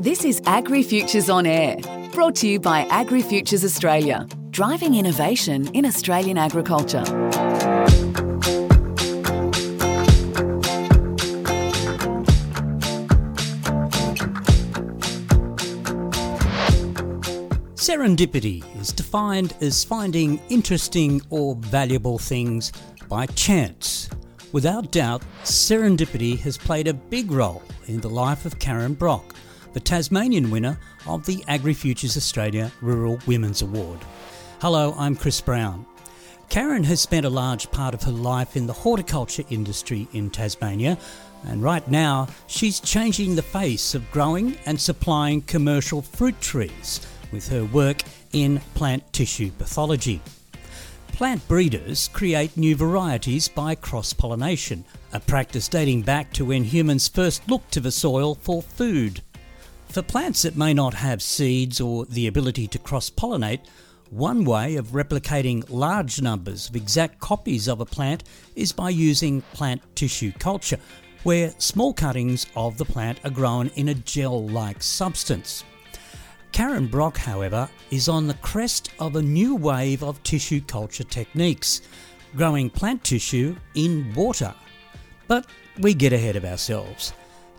This is AgriFutures on Air, brought to you by AgriFutures Australia, driving innovation in Australian agriculture. Serendipity is defined as finding interesting or valuable things by chance. Without doubt, serendipity has played a big role in the life of Karen Brock, the Tasmanian winner of the AgriFutures Australia Rural Women's Award. Hello, I'm Chris Brown. Karen has spent a large part of her life in the horticulture industry in Tasmania, and right now she's changing the face of growing and supplying commercial fruit trees with her work in plant tissue pathology. Plant breeders create new varieties by cross pollination, a practice dating back to when humans first looked to the soil for food. For plants that may not have seeds or the ability to cross pollinate, one way of replicating large numbers of exact copies of a plant is by using plant tissue culture, where small cuttings of the plant are grown in a gel like substance. Karen Brock, however, is on the crest of a new wave of tissue culture techniques, growing plant tissue in water. But we get ahead of ourselves.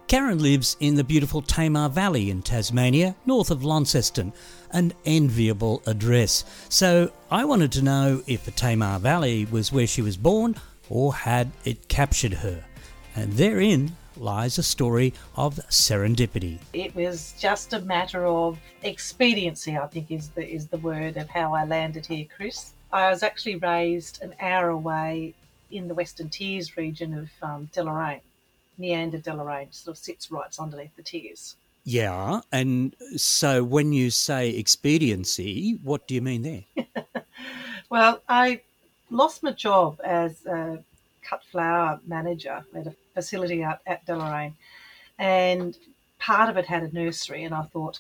Karen lives in the beautiful Tamar Valley in Tasmania, north of Launceston, an enviable address. So I wanted to know if the Tamar Valley was where she was born or had it captured her. And therein lies a story of serendipity. It was just a matter of expediency, I think is the is the word of how I landed here, Chris. I was actually raised an hour away in the Western Tiers region of um, Deloraine. Meander Deloraine sort of sits right underneath the Tiers. Yeah, and so when you say expediency, what do you mean there? well, I lost my job as a cut flower manager at a facility out at Deloraine, and part of it had a nursery. And I thought,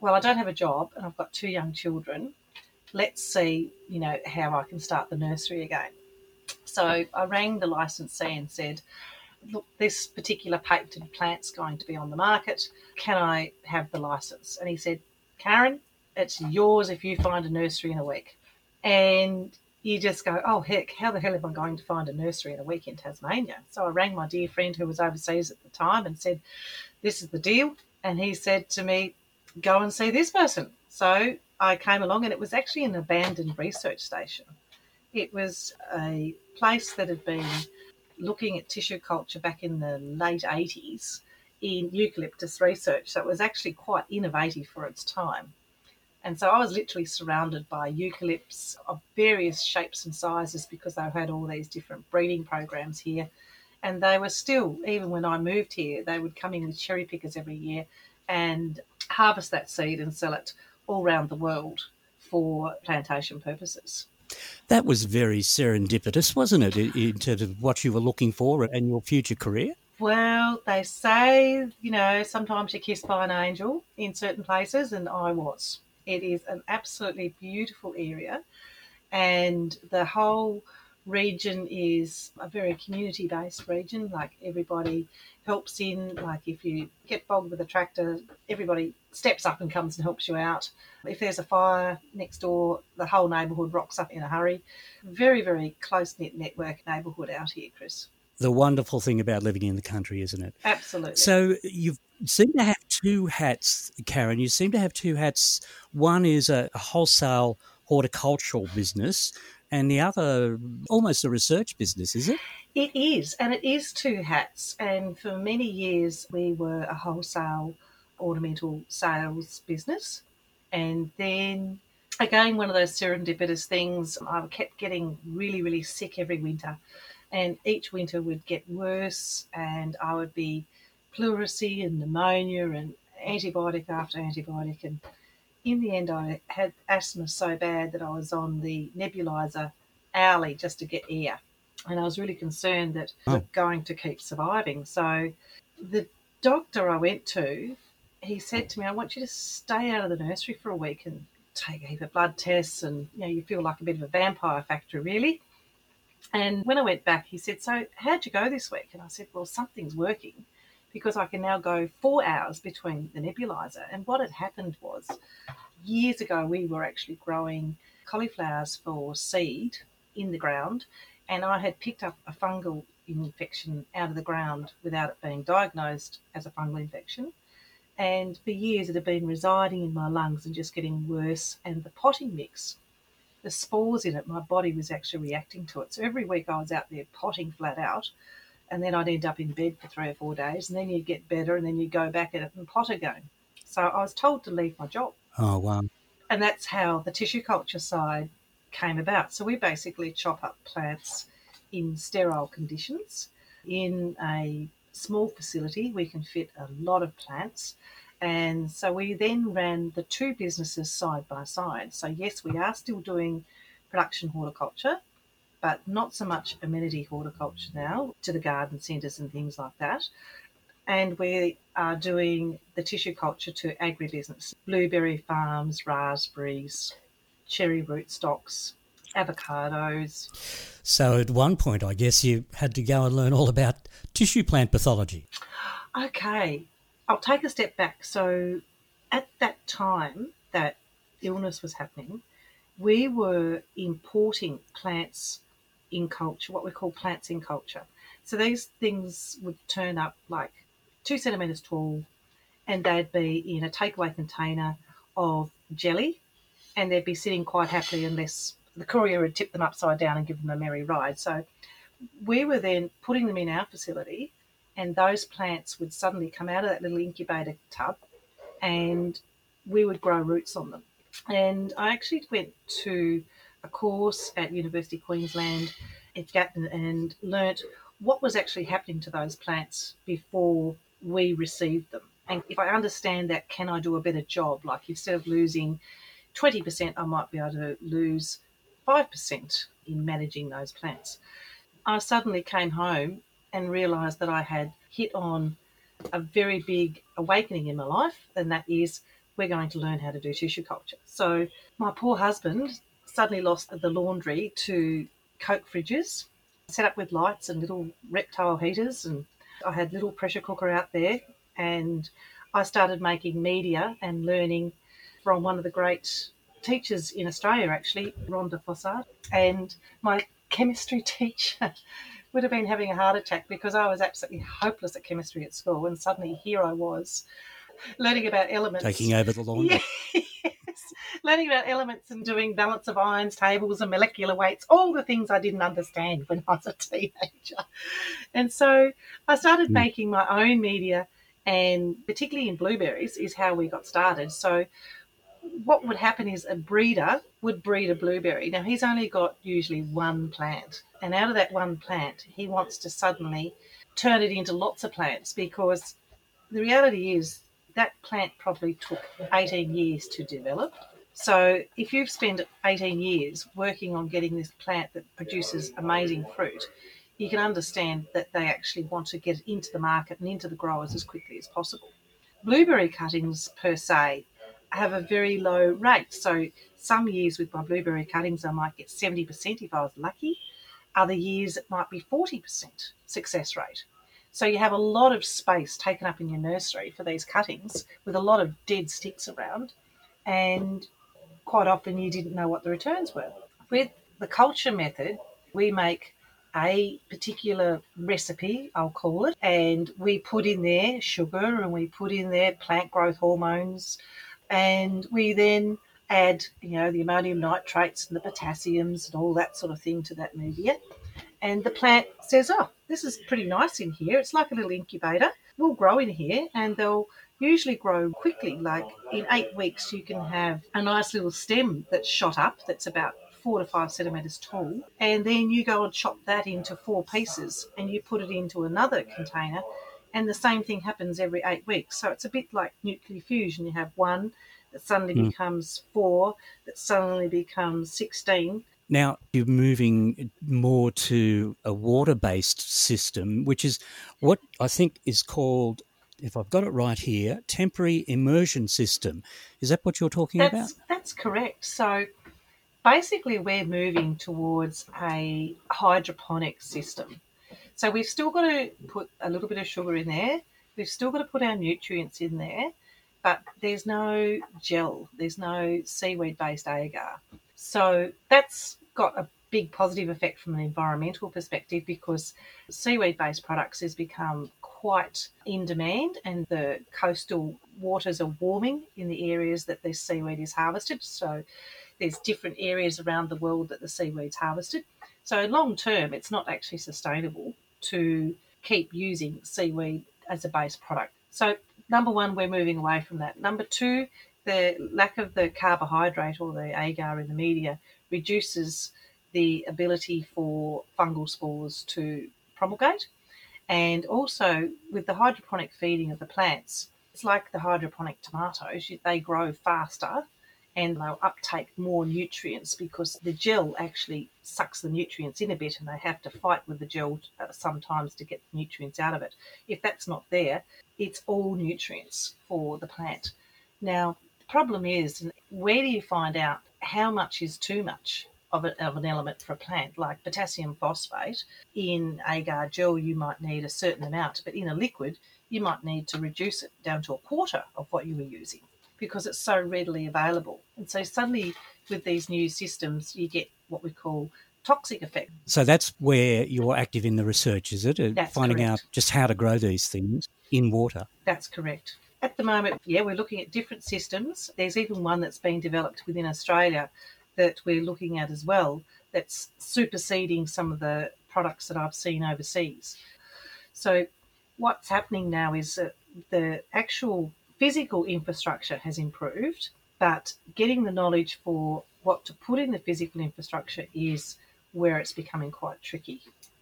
well, I don't have a job, and I've got two young children. Let's see, you know, how I can start the nursery again. So I rang the licensee and said, look, this particular patented plant's going to be on the market. Can I have the license? And he said, Karen, it's yours if you find a nursery in a week. And you just go, oh, heck, how the hell am I going to find a nursery in a week in Tasmania? So I rang my dear friend who was overseas at the time and said, this is the deal. And he said to me, go and see this person. So I came along and it was actually an abandoned research station. It was a place that had been looking at tissue culture back in the late 80s in eucalyptus research. So it was actually quite innovative for its time. And so I was literally surrounded by eucalypts of various shapes and sizes because they had all these different breeding programs here. And they were still, even when I moved here, they would come in with cherry pickers every year and harvest that seed and sell it all around the world for plantation purposes. That was very serendipitous, wasn't it, in terms of what you were looking for and your future career? Well, they say, you know, sometimes you're kissed by an angel in certain places, and I was. It is an absolutely beautiful area, and the whole region is a very community based region. Like everybody helps in. Like if you get bogged with a tractor, everybody steps up and comes and helps you out. If there's a fire next door, the whole neighbourhood rocks up in a hurry. Very, very close knit network neighbourhood out here, Chris. The wonderful thing about living in the country, isn't it? Absolutely. So you seem to have two hats, Karen. You seem to have two hats. One is a wholesale horticultural business, and the other almost a research business, is it? It is, and it is two hats. And for many years, we were a wholesale ornamental sales business. And then again, one of those serendipitous things, I kept getting really, really sick every winter. And each winter would get worse, and I would be pleurisy and pneumonia and antibiotic after antibiotic. And in the end, I had asthma so bad that I was on the nebulizer hourly just to get air. And I was really concerned that oh. I'm going to keep surviving. So the doctor I went to, he said to me, I want you to stay out of the nursery for a week and take a heap of blood tests and you know, you feel like a bit of a vampire factory really. And when I went back, he said, So how'd you go this week? And I said, Well, something's working because I can now go four hours between the nebulizer. And what had happened was years ago, we were actually growing cauliflowers for seed in the ground, and I had picked up a fungal infection out of the ground without it being diagnosed as a fungal infection. And for years, it had been residing in my lungs and just getting worse. And the potting mix, the spores in it, my body was actually reacting to it. So every week I was out there potting flat out and then I'd end up in bed for three or four days, and then you'd get better, and then you'd go back at it and plot again. So I was told to leave my job. Oh, wow. And that's how the tissue culture side came about. So we basically chop up plants in sterile conditions. In a small facility, we can fit a lot of plants. And so we then ran the two businesses side by side. So, yes, we are still doing production horticulture, but not so much amenity horticulture now to the garden centres and things like that. And we are doing the tissue culture to agribusiness, blueberry farms, raspberries, cherry rootstocks, avocados. So at one point, I guess you had to go and learn all about tissue plant pathology. Okay, I'll take a step back. So at that time that illness was happening, we were importing plants in culture, what we call plants in culture. So these things would turn up like two centimetres tall and they'd be in a takeaway container of jelly and they'd be sitting quite happily unless the courier had tipped them upside down and given them a merry ride. So we were then putting them in our facility and those plants would suddenly come out of that little incubator tub and we would grow roots on them. And I actually went to a course at University Queensland at Gatton and learnt what was actually happening to those plants before we received them. And if I understand that, can I do a better job? Like instead of losing 20%, I might be able to lose 5% in managing those plants. I suddenly came home and realised that I had hit on a very big awakening in my life, and that is we're going to learn how to do tissue culture. So my poor husband suddenly lost the laundry to Coke fridges, set up with lights and little reptile heaters. And I had little pressure cooker out there. And I started making media and learning from one of the great teachers in Australia, actually, Rhonda Fossard. And my chemistry teacher would have been having a heart attack because I was absolutely hopeless at chemistry at school. And suddenly here I was learning about elements. Taking over the laundry. yes. Learning about elements and doing balance of ions tables and molecular weights, all the things I didn't understand when I was a teenager. And so I started mm. making my own media, and particularly in blueberries, is how we got started. So what would happen is a breeder would breed a blueberry. Now he's only got usually one plant, and out of that one plant, he wants to suddenly turn it into lots of plants because the reality is that plant probably took 18 years to develop. So if you've spent 18 years working on getting this plant that produces amazing fruit, you can understand that they actually want to get it into the market and into the growers as quickly as possible. Blueberry cuttings per se have a very low rate. So some years with my blueberry cuttings, I might get 70% if I was lucky. Other years it might be 40% success rate. So you have a lot of space taken up in your nursery for these cuttings with a lot of dead sticks around, and quite often you didn't know what the returns were. With the culture method, we make a particular recipe, I'll call it, and we put in there sugar and we put in there plant growth hormones, and we then add, you know, the ammonium nitrates and the potassiums and all that sort of thing to that media. And the plant says, Oh, this is pretty nice in here. It's like a little incubator. We'll grow in here and they'll usually grow quickly. Like in eight weeks, you can have a nice little stem that's shot up that's about four to five centimetres tall. And then you go and chop that into four pieces and you put it into another container. And the same thing happens every eight weeks. So it's a bit like nuclear fusion. You have one that suddenly mm. becomes four, that suddenly becomes 16 now you're moving more to a water based system, which is what I think is called, if I've got it right here, temporary immersion system. Is that what you're talking that's, about? That's correct. So basically, we're moving towards a hydroponic system. So we've still got to put a little bit of sugar in there We've still got to put our nutrients in there, but there's no gel, there's no seaweed based agar. So that's got a big positive effect from an environmental perspective because seaweed based products has become quite in demand and the coastal waters are warming in the areas that this seaweed is harvested. So there's different areas around the world that the seaweed's harvested. So long term, it's not actually sustainable to keep using seaweed as a base product. So number one, we're moving away from that. Number two, the lack of the carbohydrate or the agar in the media reduces the ability for fungal spores to promulgate. And also with the hydroponic feeding of the plants, it's like the hydroponic tomatoes, they grow faster and they'll uptake more nutrients because the gel actually sucks the nutrients in a bit and they have to fight with the gel uh, sometimes to get the nutrients out of it. If that's not there, it's all nutrients for the plant. Now, the problem is where do you find out how much is too much? Of, a, of, an element for a plant, like potassium phosphate. In agar gel, you might need a certain amount, but in a liquid, you might need to reduce it down to a quarter of what you were using because it's so readily available. And so suddenly with these new systems, you get what we call toxic effect. So that's where you're active in the research, is it? Uh, that's Finding correct. out just how to grow these things in water. That's correct. At the moment, yeah, we're looking at different systems. There's even one that's being developed within Australia that we're looking at as well that's superseding some of the products that I've seen overseas. So what's happening now is that the actual physical infrastructure has improved, but getting the knowledge for what to put in the physical infrastructure is where it's becoming quite tricky.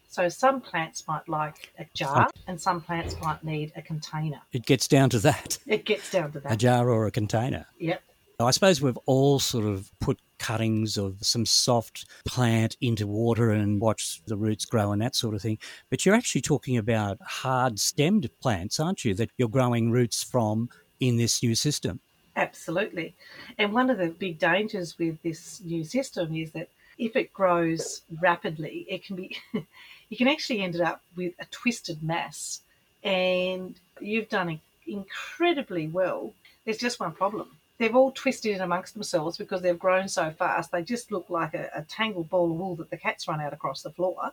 So some plants might like a jar and some plants might need a container. It gets down to that. It gets down to that. A jar or a container. Yep. I suppose we've all sort of put cuttings of some soft plant into water and watch the roots grow and that sort of thing. But you're actually talking about hard stemmed plants, aren't you? That you're growing roots from in this new system. Absolutely. And one of the big dangers with this new system is that if it grows rapidly, it can be, you can actually end up with a twisted mass. And you've done incredibly well. There's just one problem. They've all twisted in amongst themselves because they've grown so fast. They just look like a, a tangled ball of wool that the cats run out across the floor.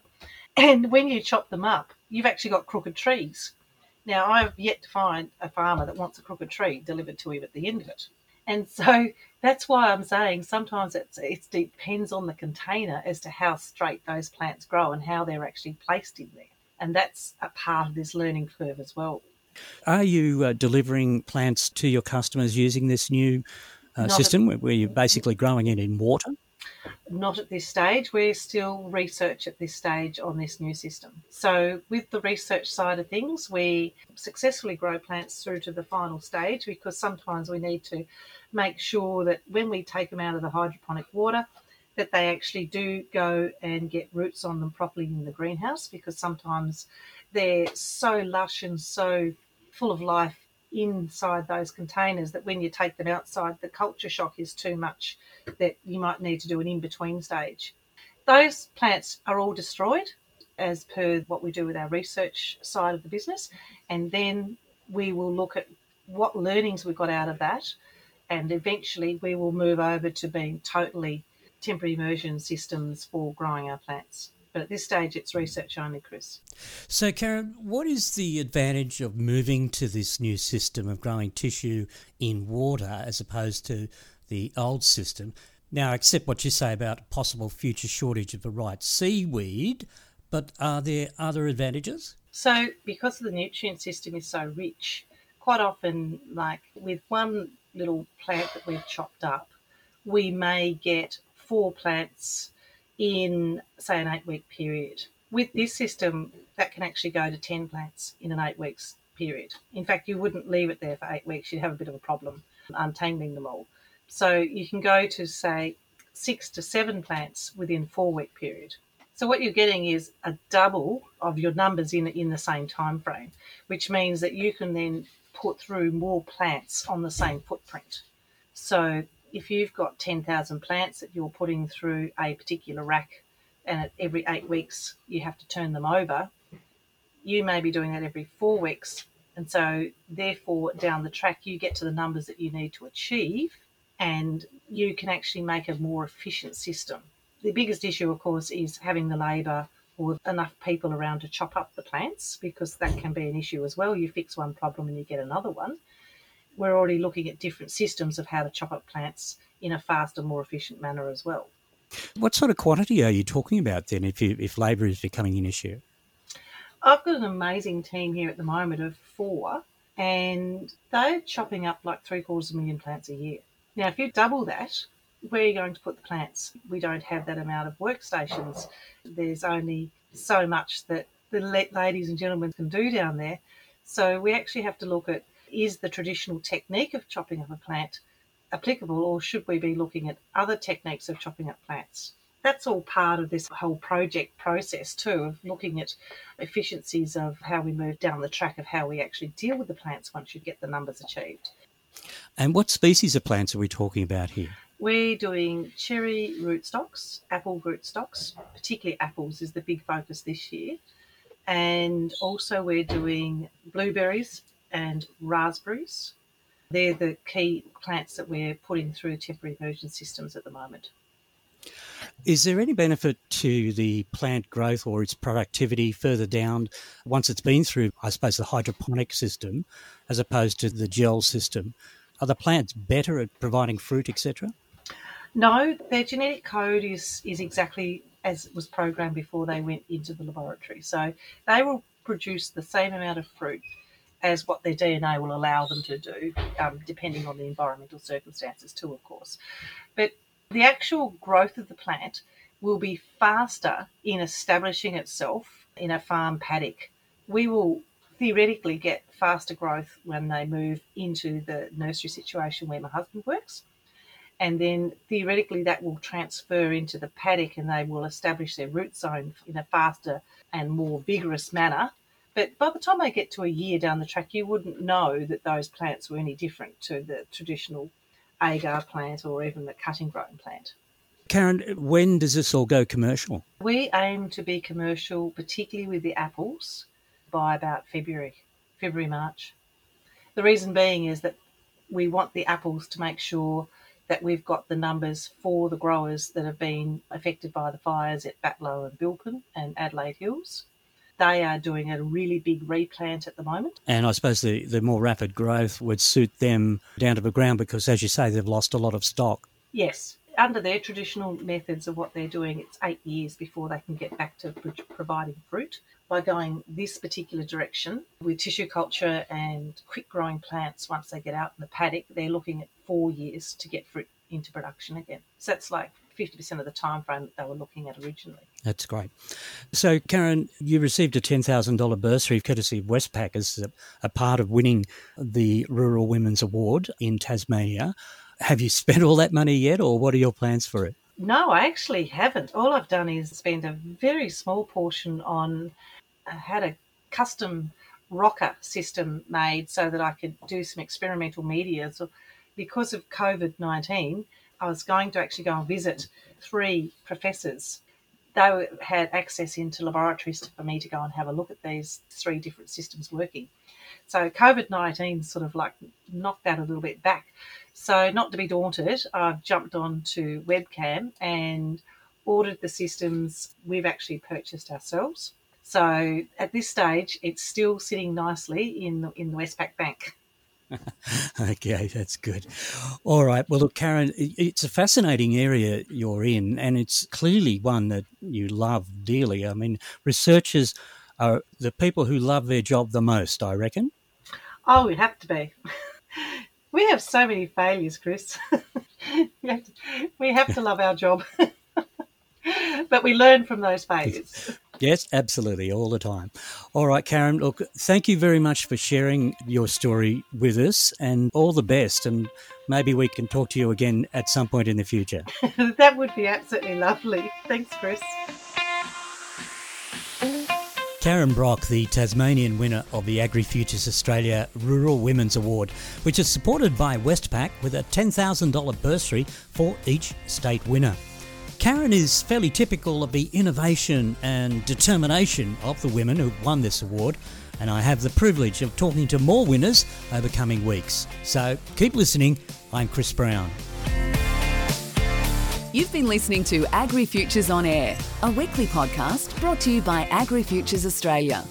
And when you chop them up, you've actually got crooked trees now, I've yet to find a farmer that wants a crooked tree delivered to him at the end of it. And so that's why I'm saying sometimes it's, it depends on the container as to how straight those plants grow and how they're actually placed in there. And that's a part of this learning curve as well. Are you uh, delivering plants to your customers using this new uh, system where you're basically growing it in water? Not at this stage. We're still research at this stage on this new system. So, with the research side of things, we successfully grow plants through to the final stage because sometimes we need to make sure that when we take them out of the hydroponic water, that they actually do go and get roots on them properly in the greenhouse because sometimes they're so lush and so full of life inside those containers that when you take them outside, the culture shock is too much that you might need to do an in between stage. Those plants are all destroyed as per what we do with our research side of the business, and then we will look at what learnings we got out of that, and eventually we will move over to being totally temporary immersion systems for growing our plants. But at this stage, it's research only, Chris. So, Karen, what is the advantage of moving to this new system of growing tissue in water as opposed to the old system? Now, accept what you say about possible future shortage of the right seaweed, but are there other advantages? So, because the nutrient system is so rich, quite often, like with one little plant that we've chopped up, we may get four plants in, say, an eight week period. With this system, that can actually go to 10 plants in an eight weeks period. In fact, you wouldn't leave it there for eight weeks, you'd have a bit of a problem untangling them all. So you can go to, say, six to seven plants within four week period. So what you're getting is a double of your numbers in in the same time frame, which means that you can then put through more plants on the same footprint. So if you've got 10,000 plants that you're putting through a particular rack and every eight weeks you have to turn them over, you may be doing that every four weeks And so, therefore, down the track, you get to the numbers that you need to achieve and you can actually make a more efficient system. The biggest issue, of course, is having the labour or enough people around to chop up the plants because that can be an issue as well. You fix one problem and you get another one. We're already looking at different systems of how to chop up plants in a faster, more efficient manner as well. What sort of quantity are you talking about then if, you, if labour is becoming an issue? I've got an amazing team here at the moment of four, and they're chopping up like three quarters of a million plants a year. Now, if you double that, where are you going to put the plants? We don't have that amount of workstations. There's only so much that the ladies and gentlemen can do down there. So we actually have to look at is the traditional technique of chopping up a plant applicable, or should we be looking at other techniques of chopping up plants? That's all part of this whole project process, too, of looking at efficiencies of how we move down the track of how we actually deal with the plants once you get the numbers achieved. And what species of plants are we talking about here? We're doing cherry rootstocks, apple rootstocks, particularly apples is the big focus this year. And also we're doing blueberries and raspberries. They're the key plants that we're putting through temporary immersion systems at the moment. Is there any benefit to the plant growth or its productivity further down once it's been through, I suppose, the hydroponic system as opposed to the gel system? Are the plants better at providing fruit, etc.? No, their genetic code is is exactly as it was programmed before they went into the laboratory. So they will produce the same amount of fruit as what their DNA will allow them to do, um, depending on the environmental circumstances too, of course. But the actual growth of the plant will be faster in establishing itself in a farm paddock. We will theoretically get faster growth when they move into the nursery situation where my husband works and then theoretically that will transfer into the paddock and they will establish their root zone in a faster and more vigorous manner. But by the time they get to a year down the track, you wouldn't know that those plants were any different to the traditional agar plant or even the cutting grown plant. Karen, when does this all go commercial? We aim to be commercial, particularly with the apples, by about February, February, March. The reason being is that we want the apples to make sure that we've got the numbers for the growers that have been affected by the fires at Batlow and Bilpin and Adelaide Hills. They are doing a really big replant at the moment. And I suppose the, the more rapid growth would suit them down to the ground because, as you say, they've lost a lot of stock. Yes. Under their traditional methods of what they're doing, it's eight years before they can get back to providing fruit by going this particular direction with tissue culture and quick growing plants once they get out in the paddock, they're looking at four years to get fruit into production again. So that's like 50% of the time frame that they were looking at originally. That's great. So, Karen, you received a $10,000 bursary courtesy of Westpac as a, part of winning the Rural Women's Award in Tasmania. Have you spent all that money yet, or what are your plans for it? No, I actually haven't. All I've done is spend a very small portion on I had a custom rocker system made so that I could do some experimental media. So, because of COVID 19, I was going to actually go and visit three professors. They had access into laboratories for me to go and have a look at these three different systems working. So, COVID 19 sort of like knocked that a little bit back. So, not to be daunted, I've jumped on to webcam and ordered the systems we've actually purchased ourselves. So at this stage, it's still sitting nicely in the, in the Westpac Bank. okay, that's good. All right. Well, look, Karen, it's a fascinating area you're in, and it's clearly one that you love dearly. I mean, researchers are the people who love their job the most, I reckon. Oh, we have to be. we have so many failures, Chris. we, have to, we have to love our job. but we learn from those failures. Yes, absolutely, all the time. All right, Karen, look, thank you very much for sharing your story with us and all the best. And maybe we can talk to you again at some point in the future. that would be absolutely lovely. Thanks, Chris. Karen Brock, the Tasmanian winner of the AgriFutures Australia Rural Women's Award, which is supported by Westpac with a $10,000 bursary for each state winner. Karen is fairly typical of the innovation and determination of the women who won this award. and I have the privilege of talking to more winners over coming weeks. So keep listening. I'm Chris Brown. You've been listening to AgriFutures on Air, a weekly podcast brought to you by AgriFutures Australia.